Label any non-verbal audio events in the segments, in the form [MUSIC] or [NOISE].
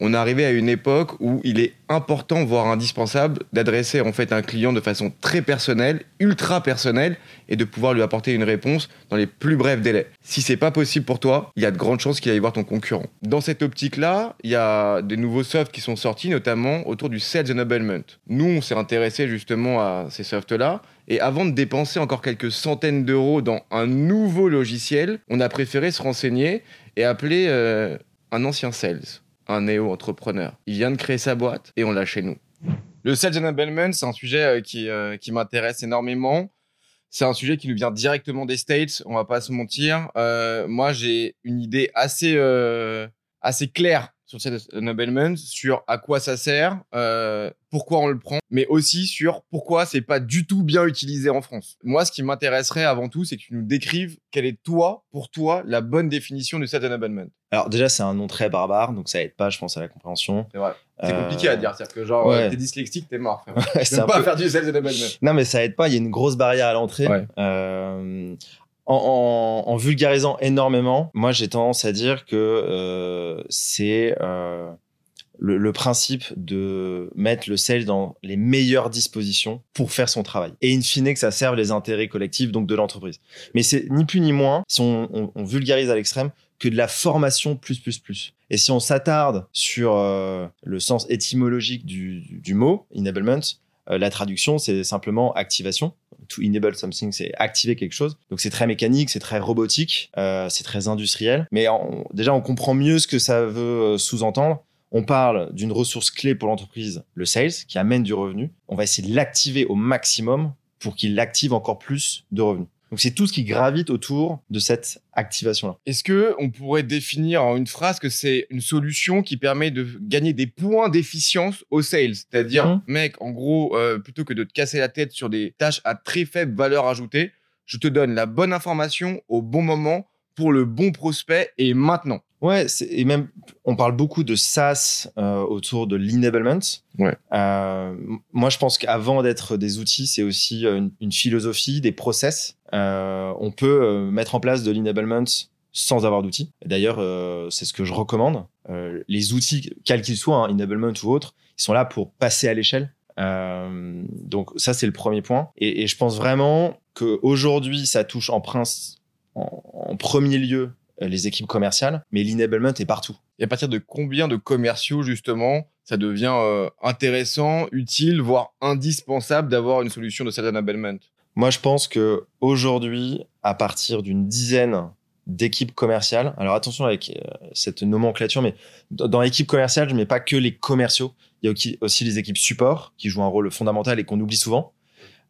on est arrivé à une époque où il est important, voire indispensable, d'adresser en fait un client de façon très personnelle, ultra personnelle, et de pouvoir lui apporter une réponse dans les plus brefs délais. Si c'est pas possible pour toi, il y a de grandes chances qu'il aille voir ton concurrent. Dans cette optique-là, il y a des nouveaux softs qui sont sortis, notamment autour du Sales Enablement. Nous, on s'est intéressé justement à ces softs-là, et avant de dépenser encore quelques centaines d'euros dans un nouveau logiciel, on a préféré se renseigner et appeler euh, un ancien sales un néo-entrepreneur. Il vient de créer sa boîte et on l'a chez nous. Le sales enablement, c'est un sujet euh, qui, euh, qui m'intéresse énormément. C'est un sujet qui nous vient directement des States, on va pas se mentir. Euh, moi, j'ai une idée assez, assez claire sur cet enablement, sur à quoi ça sert, euh, pourquoi on le prend, mais aussi sur pourquoi c'est pas du tout bien utilisé en France. Moi, ce qui m'intéresserait avant tout, c'est que tu nous décrives quelle est toi, pour toi, la bonne définition de cet enablement. Alors déjà, c'est un nom très barbare, donc ça aide pas, je pense, à la compréhension. C'est vrai. C'est compliqué à dire, c'est-à-dire que genre, t'es dyslexique, t'es mort. [LAUGHS] Ouais, tu peux pas faire du sales enablement. Non, mais ça aide pas. Il y a une grosse barrière à l'entrée. Euh, en, vulgarisant énormément, moi j'ai tendance à dire que euh, c'est euh, le, principe de mettre le sales dans les meilleures dispositions pour faire son travail. Et in fine, que ça serve les intérêts collectifs, donc de l'entreprise. Mais c'est ni plus ni moins, si on, vulgarise à l'extrême, que de la formation plus plus plus. Et si on s'attarde sur euh, le sens étymologique du, mot, enablement, la traduction, c'est simplement activation. To enable something, c'est activer quelque chose. Donc c'est très mécanique, c'est très robotique, euh, c'est très industriel. Mais déjà, on comprend mieux ce que ça veut euh, sous-entendre. On parle d'une ressource clé pour l'entreprise, le sales, qui amène du revenu. On va essayer de l'activer au maximum pour qu'il active encore plus de revenus. Donc c'est tout ce qui gravite autour de cette activation-là. Est-ce que on pourrait définir en une phrase que c'est une solution qui permet de gagner des points d'efficience au sales? C'est-à-dire, mmh. mec, en gros, euh, plutôt que de te casser la tête sur des tâches à très faible valeur ajoutée, je te donne la bonne information au bon moment pour le bon prospect et maintenant. Ouais, et même on parle beaucoup de SaaS euh, autour de l'enablement. Ouais. Euh, moi, je pense qu'avant d'être des outils, c'est aussi une, une, philosophie, des process. Euh, on peut euh, mettre en place de l'enablement sans avoir d'outils. D'ailleurs, euh, c'est ce que je recommande. Les outils, quels qu'ils soient, hein, enablement ou autres, ils sont là pour passer à l'échelle. donc ça, c'est le premier point. Et, je pense vraiment qu'aujourd'hui, ça touche en prince, en, premier lieu les équipes commerciales, mais l'enablement est partout. Et à partir de combien de commerciaux, justement, ça devient intéressant, utile, voire indispensable d'avoir une solution de sales enablement? Moi, je pense que aujourd'hui, à partir d'une dizaine d'équipes commerciales, alors attention avec euh, cette nomenclature, mais dans l'équipe commerciale, je mets pas que les commerciaux, il y a aussi les équipes support qui jouent un rôle fondamental et qu'on oublie souvent.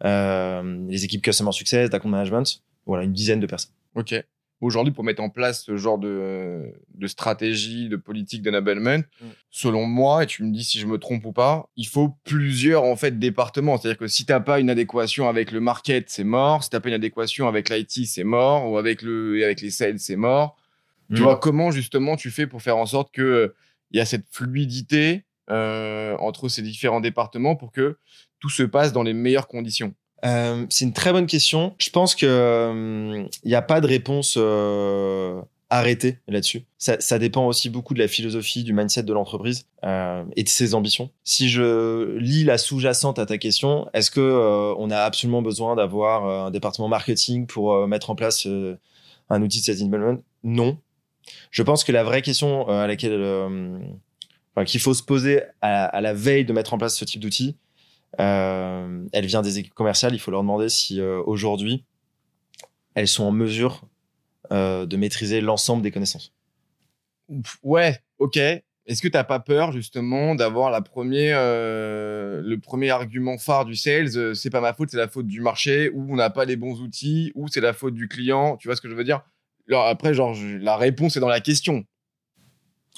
les équipes customer success, d'account management, voilà, une dizaine de personnes. Ok aujourd'hui pour mettre en place ce genre de, de stratégie, de politique d'enablement, mm. selon moi, et tu me dis si je me trompe ou pas, il faut plusieurs en fait départements. C'est-à-dire que si t'as pas une adéquation avec le market, c'est mort. Si t'as pas une adéquation avec l'IT, c'est mort. Ou avec le avec les sales, c'est mort. Tu mm. vois comment justement tu fais pour faire en sorte que il y a cette fluidité euh, entre ces différents départements pour que tout se passe dans les meilleures conditions? Euh, c'est une très bonne question. Je pense que il euh, n'y a pas de réponse euh, arrêtée là-dessus. Ça, dépend aussi beaucoup de la philosophie, du mindset de l'entreprise euh, et de ses ambitions. Si je lis la sous-jacente à ta question, est-ce que on a absolument besoin d'avoir un département marketing pour mettre en place un outil de sales enablement Non. Je pense que la vraie question à laquelle qu'il faut se poser à, à la veille de mettre en place ce type d'outil, elle vient des équipes commerciales. Il faut leur demander si euh, aujourd'hui elles sont en mesure euh, de maîtriser l'ensemble des connaissances. Ouais, ok. Est-ce que tu n'as pas peur justement d'avoir la première, le premier argument phare du sales, c'est pas ma faute, c'est la faute du marché, ou on n'a pas les bons outils, ou c'est la faute du client. Tu vois ce que je veux dire? Alors après, genre, la réponse est dans la question.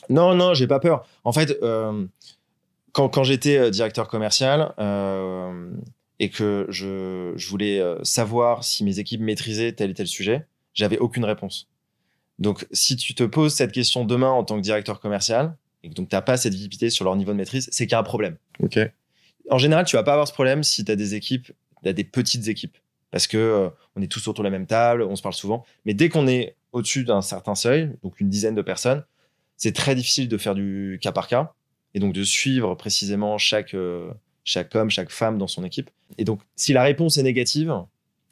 Non, non, j'ai pas peur. En fait, quand, quand j'étais euh, directeur commercial euh, et que je, je voulais euh, savoir si mes équipes maîtrisaient tel et tel sujet, j'avais aucune réponse. Donc, si tu te poses cette question demain en tant que directeur commercial et que donc t'as pas cette visibilité sur leur niveau de maîtrise, c'est qu'il y a un problème. Ok. En général, tu vas pas avoir ce problème si tu as des équipes, as des petites équipes, parce que euh, on est tous autour de la même table, on se parle souvent. Mais dès qu'on est au-dessus d'un certain seuil, donc une dizaine de personnes, c'est très difficile de faire du cas par cas et donc de suivre précisément chaque, euh, chaque homme, chaque femme dans son équipe. Et donc, si la réponse est négative,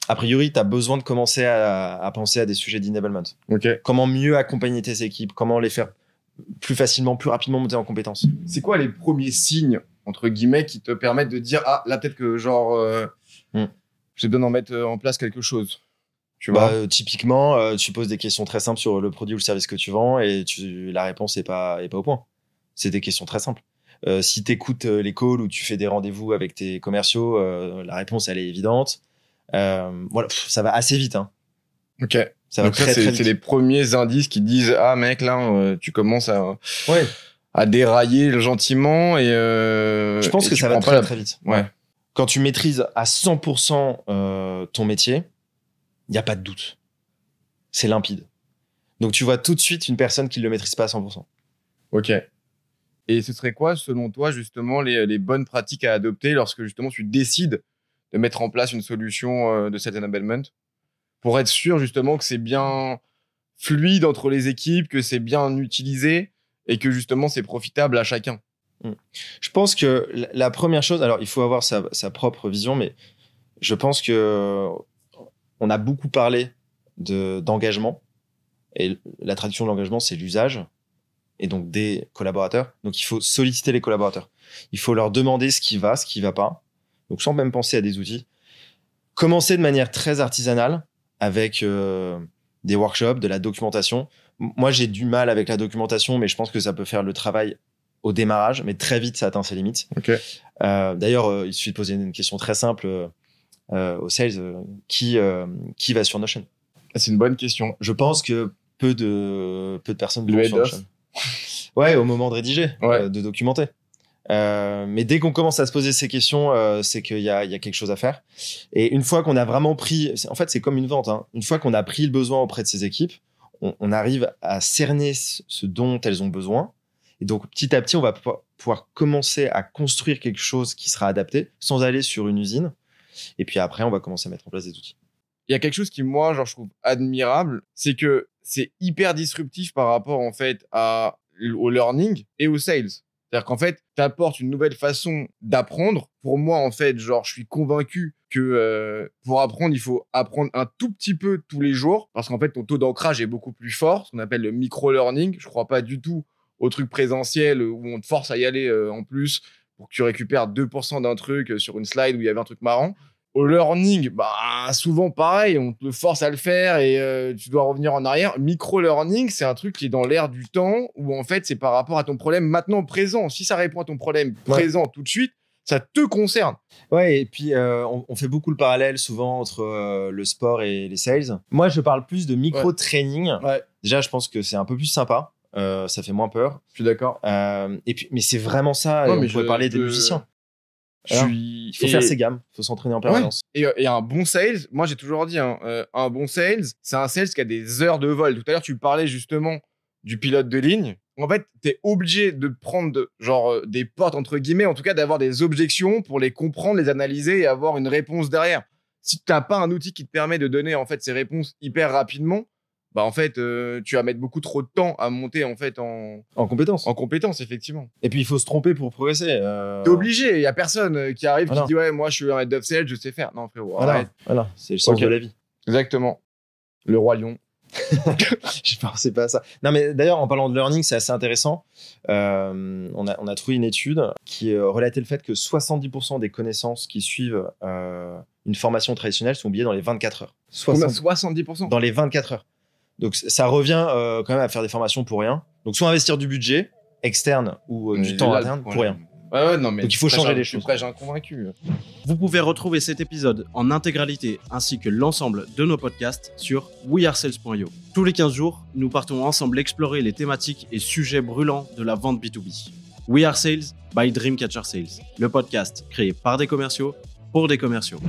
a priori, tu as besoin de commencer à, penser à des sujets d'enablement. Comment mieux accompagner tes équipes, comment les faire plus facilement, plus rapidement monter en compétences. C'est quoi les premiers signes, entre guillemets, qui te permettent de dire, ah, là, peut-être que genre, euh, hmm. j'ai besoin d'en mettre en place quelque chose tu bah, vois euh, typiquement, tu poses des questions très simples sur le produit ou le service que tu vends et tu, la réponse n'est pas, est pas au point. C'est des questions très simples. Euh, si tu écoutes euh, les calls ou tu fais des rendez-vous avec tes commerciaux, euh, la réponse, elle est évidente. voilà, ça va assez vite. Hein. Ok. Ça va très, C'est les premiers indices qui disent Ah, mec, là, tu commences à, ouais. à dérailler gentiment. Et, Je pense que ça va très, très vite. Ouais. Quand tu maîtrises à 100% ton métier, il n'y a pas de doute. C'est limpide. Donc, tu vois tout de suite une personne qui ne le maîtrise pas à 100%. Ok. Et ce serait quoi, selon toi, justement, les, bonnes pratiques à adopter lorsque justement tu décides de mettre en place une solution euh, de set enablement pour être sûr justement que c'est bien fluide entre les équipes, que c'est bien utilisé et que justement c'est profitable à chacun? Hmm. Je pense que la première chose, alors il faut avoir sa, propre vision, mais je pense que on a beaucoup parlé d'engagement et la traduction de l'engagement c'est l'usage et donc des collaborateurs. Donc il faut solliciter les collaborateurs. Il faut leur demander ce qui va, ce qui va pas. Donc sans même penser à des outils. Commencer de manière très artisanale avec euh, des workshops, de la documentation. Moi j'ai du mal avec la documentation, mais je pense que ça peut faire le travail au démarrage, mais très vite ça atteint ses limites. Euh, d'ailleurs, euh, il suffit de poser une question très simple aux sales qui qui va sur Notion? Ah, c'est une bonne question. Je pense que peu de peu de personnes vont sur Notion. Ouais, au moment de rédiger, euh, de documenter. Euh, mais dès qu'on commence à se poser ces questions, euh, c'est qu'il y a, il y a quelque chose à faire. Et une fois qu'on a vraiment pris, en fait, c'est comme une vente. Hein. Une fois qu'on a pris le besoin auprès de ces équipes, on, on, arrive à cerner ce dont elles ont besoin. Et donc, petit à petit, on va pouvoir commencer à construire quelque chose qui sera adapté sans aller sur une usine. Et puis après, on va commencer à mettre en place des outils. Il y a quelque chose qui, moi, genre, je trouve admirable, c'est que c'est hyper disruptif par rapport, en fait, à au learning et au sales. C'est-à-dire qu'en fait, tu apportes une nouvelle façon d'apprendre. Pour moi, en fait, genre, je suis convaincu que euh, pour apprendre, il faut apprendre un tout petit peu tous les jours parce qu'en fait, ton taux d'ancrage est beaucoup plus fort, ce qu'on appelle le micro-learning. Je crois pas du tout au truc présentiel où on te force à y aller euh, en plus pour que tu récupères 2% d'un truc sur une slide où il y avait un truc marrant. Au learning, bah souvent pareil, on te force à le faire et euh, tu dois revenir en arrière. Micro learning, c'est un truc qui est dans l'air du temps où en fait c'est par rapport à ton problème maintenant présent. Si ça répond à ton problème présent tout de suite, ça te concerne. Ouais, et puis euh, on, fait beaucoup le parallèle souvent entre euh, le sport et les sales. Moi, je parle plus de micro training. Déjà, je pense que c'est un peu plus sympa. ça fait moins peur. Je suis d'accord. et puis, mais c'est vraiment ça. on pourrait parler des musiciens. Il faut faire ses gammes, il faut s'entraîner en permanence. Euh, et, un bon sales, moi j'ai toujours dit, hein, euh, un bon sales, c'est un sales qui a des heures de vol. Tout à l'heure, tu parlais justement du pilote de ligne. En fait, tu es obligé de prendre genre euh, des portes entre guillemets, en tout cas d'avoir des objections pour les comprendre, les analyser et avoir une réponse derrière. Si tu n'as pas un outil qui te permet de donner en fait ces réponses hyper rapidement, bah en fait euh, tu vas mettre beaucoup trop de temps à monter en fait en en compétence. en compétence effectivement. Et puis il faut se tromper pour progresser euh... t'es obligé il y a personne euh, qui arrive qui dit ouais moi je suis un head of sales je sais faire. Non frérot voilà, voilà. c'est le sens de la vie. Exactement. Le roi lion. [LAUGHS] Je pensais pas à ça. Non, mais d'ailleurs, en parlant de learning, c'est assez intéressant. Euh, on, a, on, a, trouvé une étude qui relatait le fait que 70% des connaissances qui suivent une formation traditionnelle sont oubliées dans les 24 heures. 70% Dans les 24 heures. Donc ça revient euh, quand même à faire des formations pour rien. Donc soit investir du budget externe ou euh, du temps interne pour rien. Ouais, ouais, non, mais Donc il faut changer les choses. Après, j'ai un convaincu. Vous pouvez retrouver cet épisode en intégralité ainsi que l'ensemble de nos podcasts sur wearesales.io. Tous les 15 jours, nous partons ensemble explorer les thématiques et sujets brûlants de la vente B2B. We Are Sales by Dreamcatcher Sales, le podcast créé par des commerciaux pour des commerciaux.